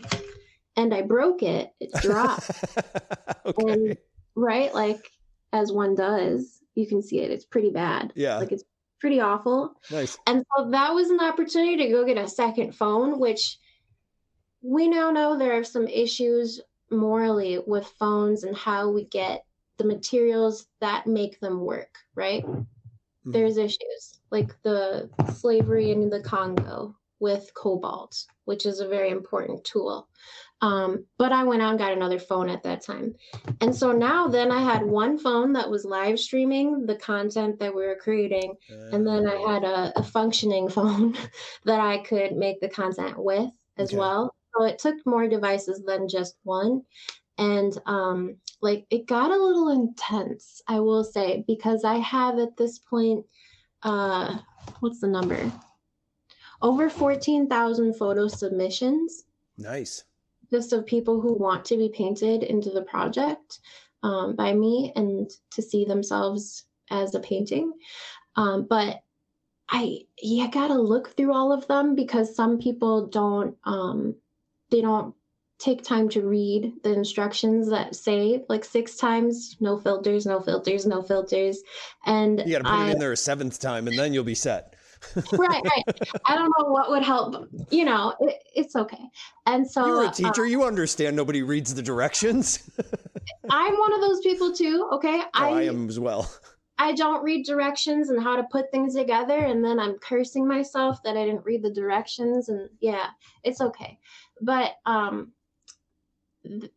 Speaker 2: and I broke it. It dropped.
Speaker 1: okay. And,
Speaker 2: right? Like as one does, you can see it. It's pretty bad.
Speaker 1: Yeah.
Speaker 2: Like it's pretty awful.
Speaker 1: Nice.
Speaker 2: And so that was an opportunity to go get a second phone, which we now know there are some issues morally with phones and how we get the materials that make them work, right? Mm-hmm. There's issues like the slavery in the Congo, with Cobalt, which is a very important tool. Um, but I went out and got another phone at that time. And so now then I had one phone that was live streaming the content that we were creating. Uh, and then I had a, a, functioning phone that I could make the content with as okay. well. So it took more devices than just one. And um, like it got a little intense, I will say, because I have at this point, uh, what's the number? Over 14,000 photo submissions.
Speaker 1: Nice.
Speaker 2: Just of people who want to be painted into the project um, by me and to see themselves as a painting. Um, but I, yeah, gotta look through all of them because some people don't, um, they don't take time to read the instructions that say like six times no filters no filters no filters and
Speaker 1: you gotta put I, it in there a seventh time and then you'll be set
Speaker 2: right, right. I don't know what would help. You know, it, it's okay. And so
Speaker 1: you're a teacher. Uh, you understand nobody reads the directions.
Speaker 2: I'm one of those people too. Okay,
Speaker 1: oh, I, I am as well.
Speaker 2: I don't read directions and how to put things together, and then I'm cursing myself that I didn't read the directions. And yeah, it's okay. But um,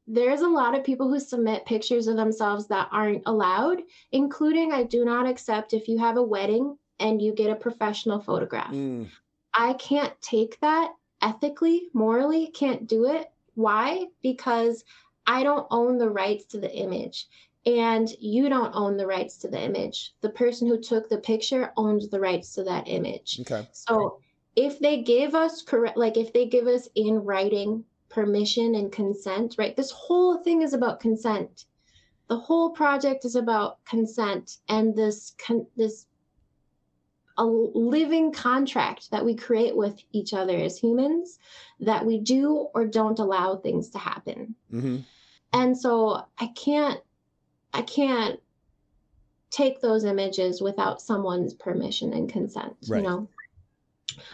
Speaker 2: there's a lot of people who submit pictures of themselves that aren't allowed, including I do not accept if you have a wedding and you get a professional photograph. Mm. I can't take that ethically, morally, can't do it. Why? Because I don't own the rights to the image and you don't own the rights to the image. The person who took the picture owns the rights to that image.
Speaker 1: Okay.
Speaker 2: So if they give us correct, like if they give us in writing permission and consent, right? This whole thing is about consent. The whole project is about consent and this con- this a living contract that we create with each other as humans that we do or don't allow things to happen. Mm-hmm. And so I can't, I can't take those images without someone's permission and consent, right. you know?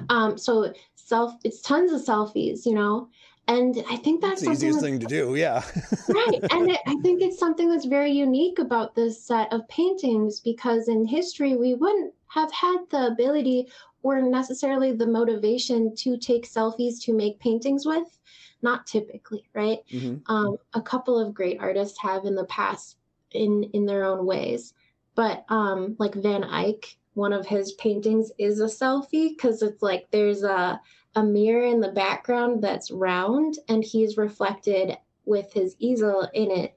Speaker 2: Um, so self, it's tons of selfies, you know, and I think that's,
Speaker 1: that's the easiest thing to do. Yeah.
Speaker 2: right. And it, I think it's something that's very unique about this set of paintings because in history, we wouldn't have had the ability or necessarily the motivation to take selfies to make paintings with. Not typically, right? Mm-hmm. Um, a couple of great artists have in the past in in their own ways, but um, like Van Eyck, one of his paintings is a selfie because it's like there's a a mirror in the background that's round and he's reflected with his easel in it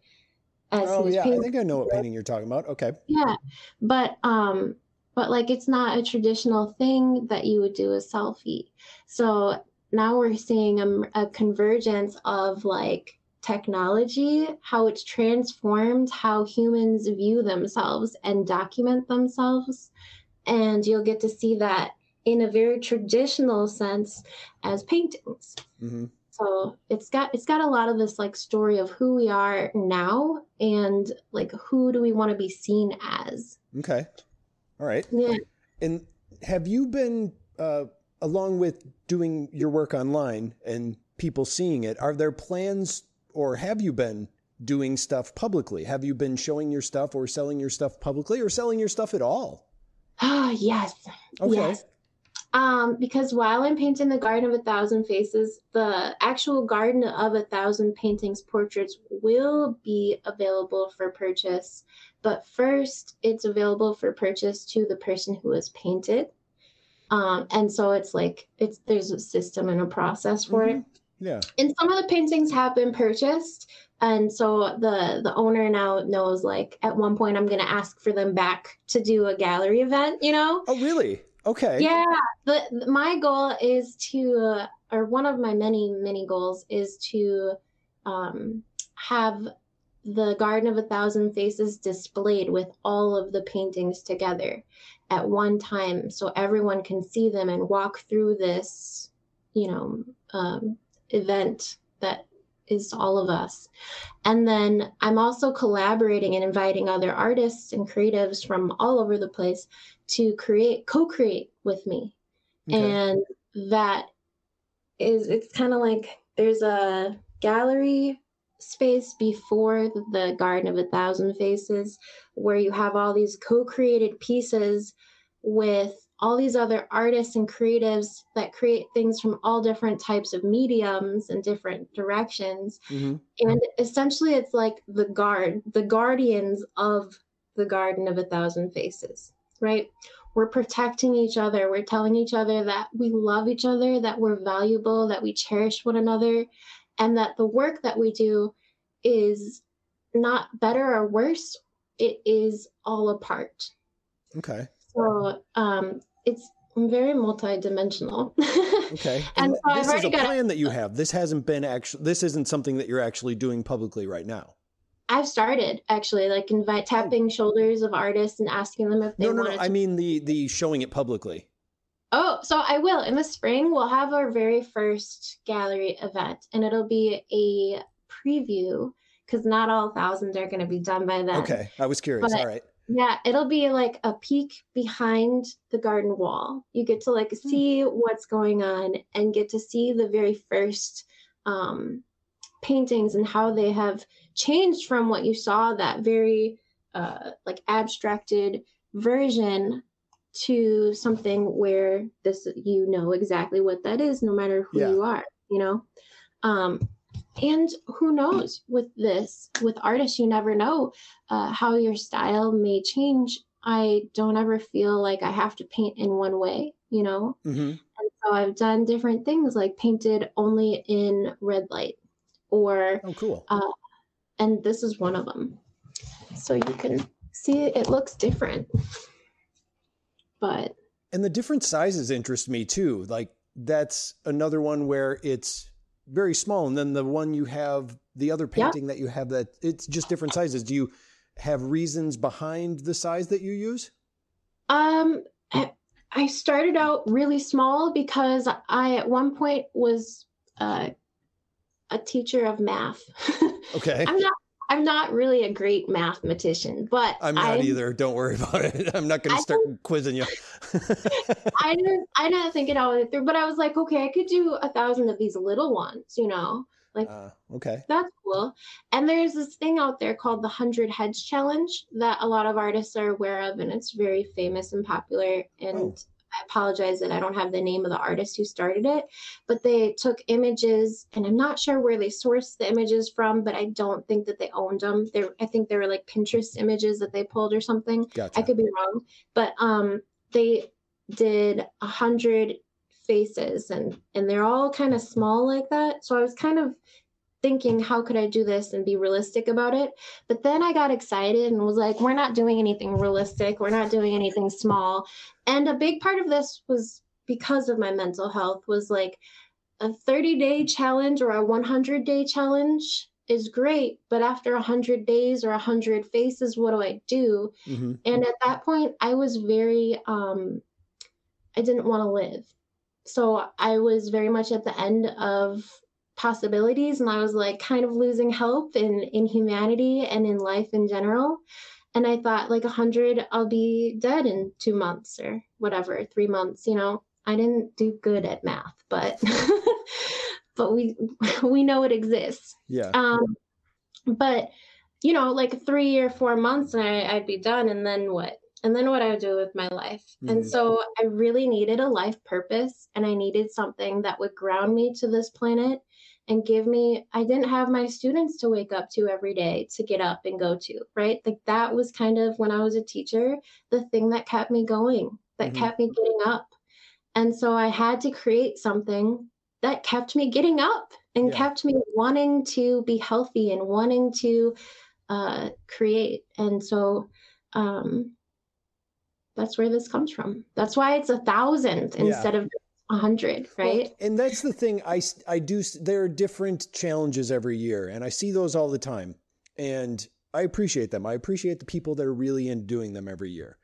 Speaker 1: as oh yeah painting. i think i know what painting you're talking about okay
Speaker 2: yeah but um but like it's not a traditional thing that you would do a selfie so now we're seeing a, a convergence of like technology, how it's transformed how humans view themselves and document themselves. And you'll get to see that in a very traditional sense as paintings. Mm-hmm. So it's got it's got a lot of this like story of who we are now and like who do we want to be seen as.
Speaker 1: Okay. All right. Yeah. And have you been uh, along with doing your work online and people seeing it, are there plans or have you been doing stuff publicly? Have you been showing your stuff or selling your stuff publicly or selling your stuff at all?
Speaker 2: Ah, yes. Okay. Yes. Um, because while I'm painting the Garden of a Thousand Faces, the actual Garden of a Thousand Paintings portraits will be available for purchase. But first, it's available for purchase to the person who has painted. Um, and so it's like it's there's a system and a process for mm-hmm. it.
Speaker 1: Yeah.
Speaker 2: And some of the paintings have been purchased. And so the the owner now knows like at one point I'm gonna ask for them back to do a gallery event, you know?
Speaker 1: Oh really? Okay.
Speaker 2: Yeah. But my goal is to uh, or one of my many, many goals is to um, have the Garden of a Thousand Faces displayed with all of the paintings together at one time so everyone can see them and walk through this, you know, um, event that is all of us. And then I'm also collaborating and inviting other artists and creatives from all over the place to create, co create with me. Okay. And that is, it's kind of like there's a gallery space before the Garden of a Thousand Faces where you have all these co created pieces with all these other artists and creatives that create things from all different types of mediums and different directions. Mm-hmm. And essentially, it's like the guard, the guardians of the Garden of a Thousand Faces, right? We're protecting each other. We're telling each other that we love each other, that we're valuable, that we cherish one another, and that the work that we do is not better or worse. It is all a part.
Speaker 1: Okay.
Speaker 2: So um, it's very multidimensional.
Speaker 1: okay. And, and so this is a plan that you have. This hasn't been actually. This isn't something that you're actually doing publicly right now.
Speaker 2: I've started actually, like invite oh. tapping shoulders of artists and asking them if they
Speaker 1: no,
Speaker 2: no,
Speaker 1: no. To... I mean the the showing it publicly.
Speaker 2: Oh, so I will in the spring. We'll have our very first gallery event, and it'll be a preview because not all thousands are going to be done by then.
Speaker 1: Okay, I was curious. But, all right.
Speaker 2: Yeah, it'll be like a peek behind the garden wall. You get to like hmm. see what's going on and get to see the very first um, paintings and how they have changed from what you saw that very uh, like abstracted version to something where this you know exactly what that is no matter who yeah. you are you know? Um and who knows with this with artists you never know uh, how your style may change. I don't ever feel like i have to paint in one way you know? Mm-hmm. and so i've done different things like painted only in red light or
Speaker 1: oh cool.
Speaker 2: uh, and this is one of them so you can see it looks different but
Speaker 1: and the different sizes interest me too like that's another one where it's very small, and then the one you have, the other painting yeah. that you have, that it's just different sizes. Do you have reasons behind the size that you use?
Speaker 2: Um, I started out really small because I at one point was uh, a teacher of math.
Speaker 1: Okay.
Speaker 2: I'm not I'm not really a great mathematician, but
Speaker 1: I'm not I'm, either. Don't worry about it. I'm not going to start quizzing you.
Speaker 2: I didn't. I didn't think it all through, but I was like, okay, I could do a thousand of these little ones. You know, like uh,
Speaker 1: okay,
Speaker 2: that's cool. And there's this thing out there called the Hundred Heads Challenge that a lot of artists are aware of, and it's very famous and popular. And oh. I apologize that I don't have the name of the artist who started it, but they took images, and I'm not sure where they sourced the images from, but I don't think that they owned them. They, I think they were like Pinterest images that they pulled or something.
Speaker 1: Gotcha.
Speaker 2: I could be wrong, but um, they did a hundred faces, and and they're all kind of small like that. So I was kind of thinking how could i do this and be realistic about it but then i got excited and was like we're not doing anything realistic we're not doing anything small and a big part of this was because of my mental health was like a 30 day challenge or a 100 day challenge is great, but after 100 days or 100 faces, what do I do? Mm-hmm. And at that point, I was very, um, I didn't want to live. So I was very much at the end of possibilities and I was like kind of losing hope in in humanity and in life in general. And I thought like 100 I'll be dead in 2 months or whatever, 3 months, you know. I didn't do good at math, but but we we know it exists.
Speaker 1: Yeah.
Speaker 2: Um, but you know, like three or four months, and I, I'd be done, and then what? And then what I would do with my life. Mm-hmm. And so I really needed a life purpose, and I needed something that would ground me to this planet and give me i didn't have my students to wake up to every day to get up and go to right like that was kind of when i was a teacher the thing that kept me going that mm-hmm. kept me getting up and so i had to create something that kept me getting up and yeah. kept me wanting to be healthy and wanting to uh, create. And so um, that's where this comes from. That's why it's a thousand yeah. instead of a hundred, right? Well,
Speaker 1: and that's the thing. I I do. There are different challenges every year, and I see those all the time, and I appreciate them. I appreciate the people that are really in doing them every year.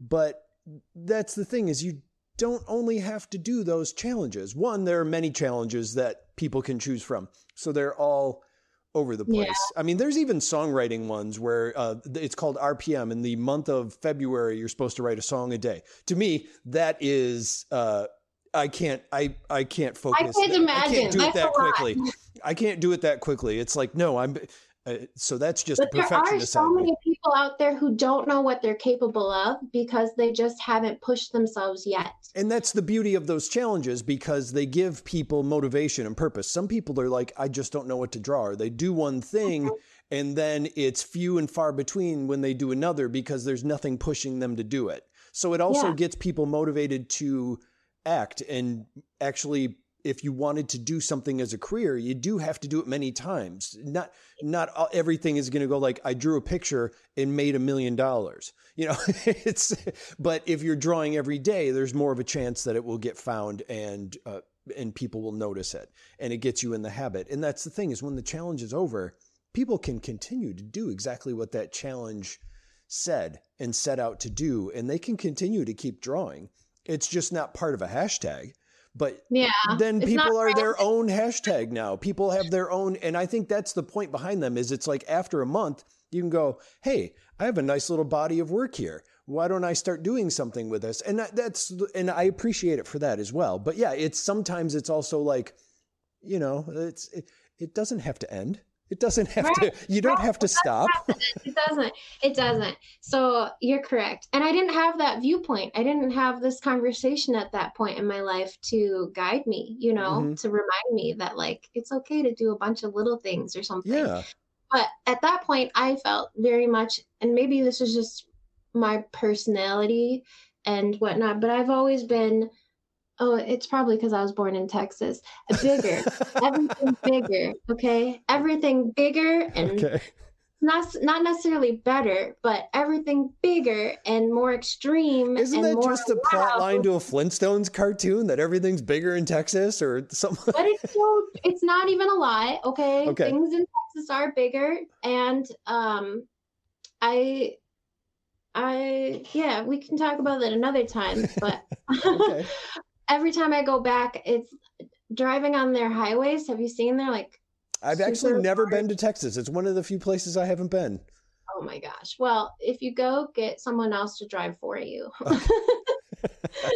Speaker 1: But that's the thing is you don't only have to do those challenges. One, there are many challenges that people can choose from. So they're all over the place. Yeah. I mean, there's even songwriting ones where uh, it's called RPM. In the month of February, you're supposed to write a song a day. To me, that is. Uh, I can't. I I can't focus. I
Speaker 2: can't imagine. I
Speaker 1: can't do
Speaker 2: That's
Speaker 1: it that quickly. I can't do it that quickly. It's like no. I'm. Uh, so that's just
Speaker 2: but there are so many people out there who don't know what they're capable of because they just haven't pushed themselves yet.
Speaker 1: And that's the beauty of those challenges because they give people motivation and purpose. Some people are like, I just don't know what to draw, or they do one thing. Okay. And then it's few and far between when they do another because there's nothing pushing them to do it. So it also yeah. gets people motivated to act and actually if you wanted to do something as a career, you do have to do it many times. Not not everything is going to go like I drew a picture and made a million dollars. You know, it's but if you're drawing every day, there's more of a chance that it will get found and uh, and people will notice it, and it gets you in the habit. And that's the thing is when the challenge is over, people can continue to do exactly what that challenge said and set out to do, and they can continue to keep drawing. It's just not part of a hashtag but
Speaker 2: yeah,
Speaker 1: then people are their own hashtag now. People have their own, and I think that's the point behind them. Is it's like after a month, you can go, "Hey, I have a nice little body of work here. Why don't I start doing something with this?" And that's, and I appreciate it for that as well. But yeah, it's sometimes it's also like, you know, it's it, it doesn't have to end. It doesn't have right. to, you don't right. have to stop.
Speaker 2: It doesn't. It doesn't. So you're correct. And I didn't have that viewpoint. I didn't have this conversation at that point in my life to guide me, you know, mm-hmm. to remind me that like it's okay to do a bunch of little things or something.
Speaker 1: Yeah.
Speaker 2: But at that point, I felt very much, and maybe this is just my personality and whatnot, but I've always been Oh, it's probably because I was born in Texas. Bigger, everything bigger. Okay, everything bigger and okay. not not necessarily better, but everything bigger and more extreme.
Speaker 1: Isn't that just
Speaker 2: a
Speaker 1: plot line to a Flintstones cartoon that everything's bigger in Texas or something?
Speaker 2: But it's so it's not even a lie. Okay, okay. things in Texas are bigger, and um, I I yeah, we can talk about that another time. But every time I go back, it's driving on their highways. Have you seen their like?
Speaker 1: I've actually never been to Texas. It's one of the few places I haven't been.
Speaker 2: Oh my gosh. Well, if you go, get someone else to drive for you.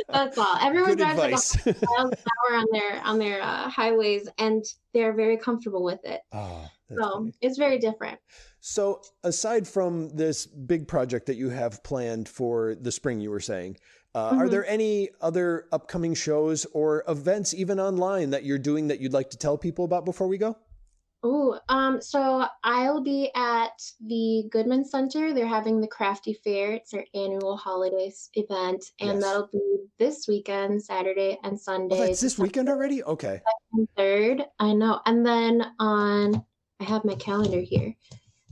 Speaker 2: That's all. Everyone Good drives advice. like miles an hour on their on their uh, highways, and they're very comfortable with it. Oh, so funny. it's very different.
Speaker 1: So, aside from this big project that you have planned for the spring, you were saying, uh, mm-hmm. Are there any other upcoming shows or events, even online, that you're doing that you'd like to tell people about before we go?
Speaker 2: Oh, um, so I'll be at the Goodman Center. They're having the Crafty Fair. It's their annual holidays event, and yes. that'll be this weekend, Saturday and Sunday.
Speaker 1: Oh, that's this weekend already. Okay.
Speaker 2: Third, I know. And then on, I have my calendar here.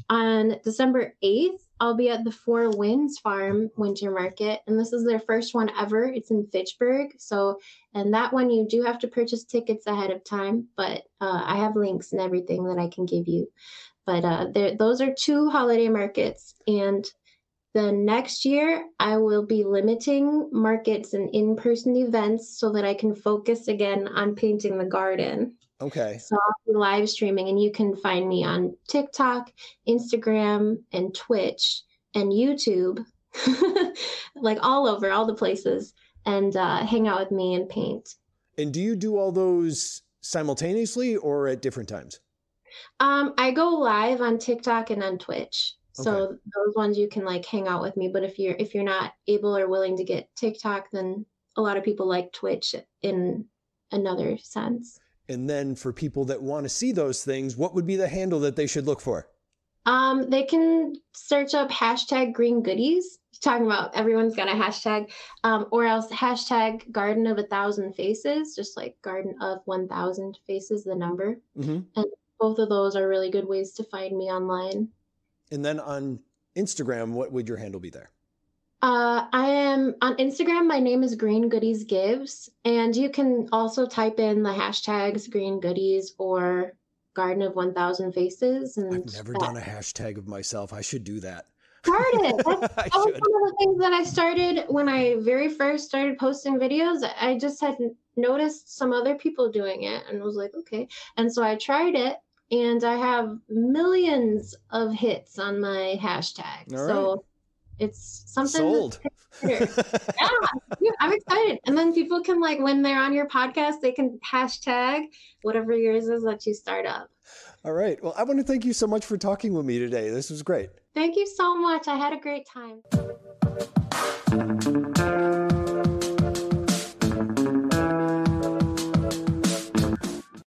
Speaker 2: On December eighth, I'll be at the Four Winds Farm Winter Market, and this is their first one ever. It's in Fitchburg. So, and that one you do have to purchase tickets ahead of time, but uh, I have links and everything that I can give you. But uh, those are two holiday markets, and the next year I will be limiting markets and in-person events so that I can focus again on painting the garden.
Speaker 1: Okay.
Speaker 2: So I'll be live streaming, and you can find me on TikTok, Instagram, and Twitch and YouTube, like all over, all the places, and uh, hang out with me and paint.
Speaker 1: And do you do all those simultaneously or at different times?
Speaker 2: Um, I go live on TikTok and on Twitch. So okay. those ones you can like hang out with me. But if you're if you're not able or willing to get TikTok, then a lot of people like Twitch in another sense.
Speaker 1: And then for people that want to see those things, what would be the handle that they should look for?
Speaker 2: Um, they can search up hashtag green goodies. Talking about everyone's got a hashtag, um, or else hashtag garden of a thousand faces, just like garden of 1000 faces, the number. Mm-hmm. And both of those are really good ways to find me online.
Speaker 1: And then on Instagram, what would your handle be there?
Speaker 2: Uh, I am on Instagram. My name is Green Goodies Gives, and you can also type in the hashtags Green Goodies or Garden of One Thousand Faces.
Speaker 1: And I've never that. done a hashtag of myself. I should do that.
Speaker 2: Started. That's, that was one of the things that I started when I very first started posting videos. I just had noticed some other people doing it and was like, okay. And so I tried it, and I have millions of hits on my hashtag. All so. Right it's something
Speaker 1: sold.
Speaker 2: yeah, I'm excited. And then people can like when they're on your podcast, they can hashtag whatever yours is that you start up.
Speaker 1: All right. Well, I want to thank you so much for talking with me today. This was great.
Speaker 2: Thank you so much. I had a great time.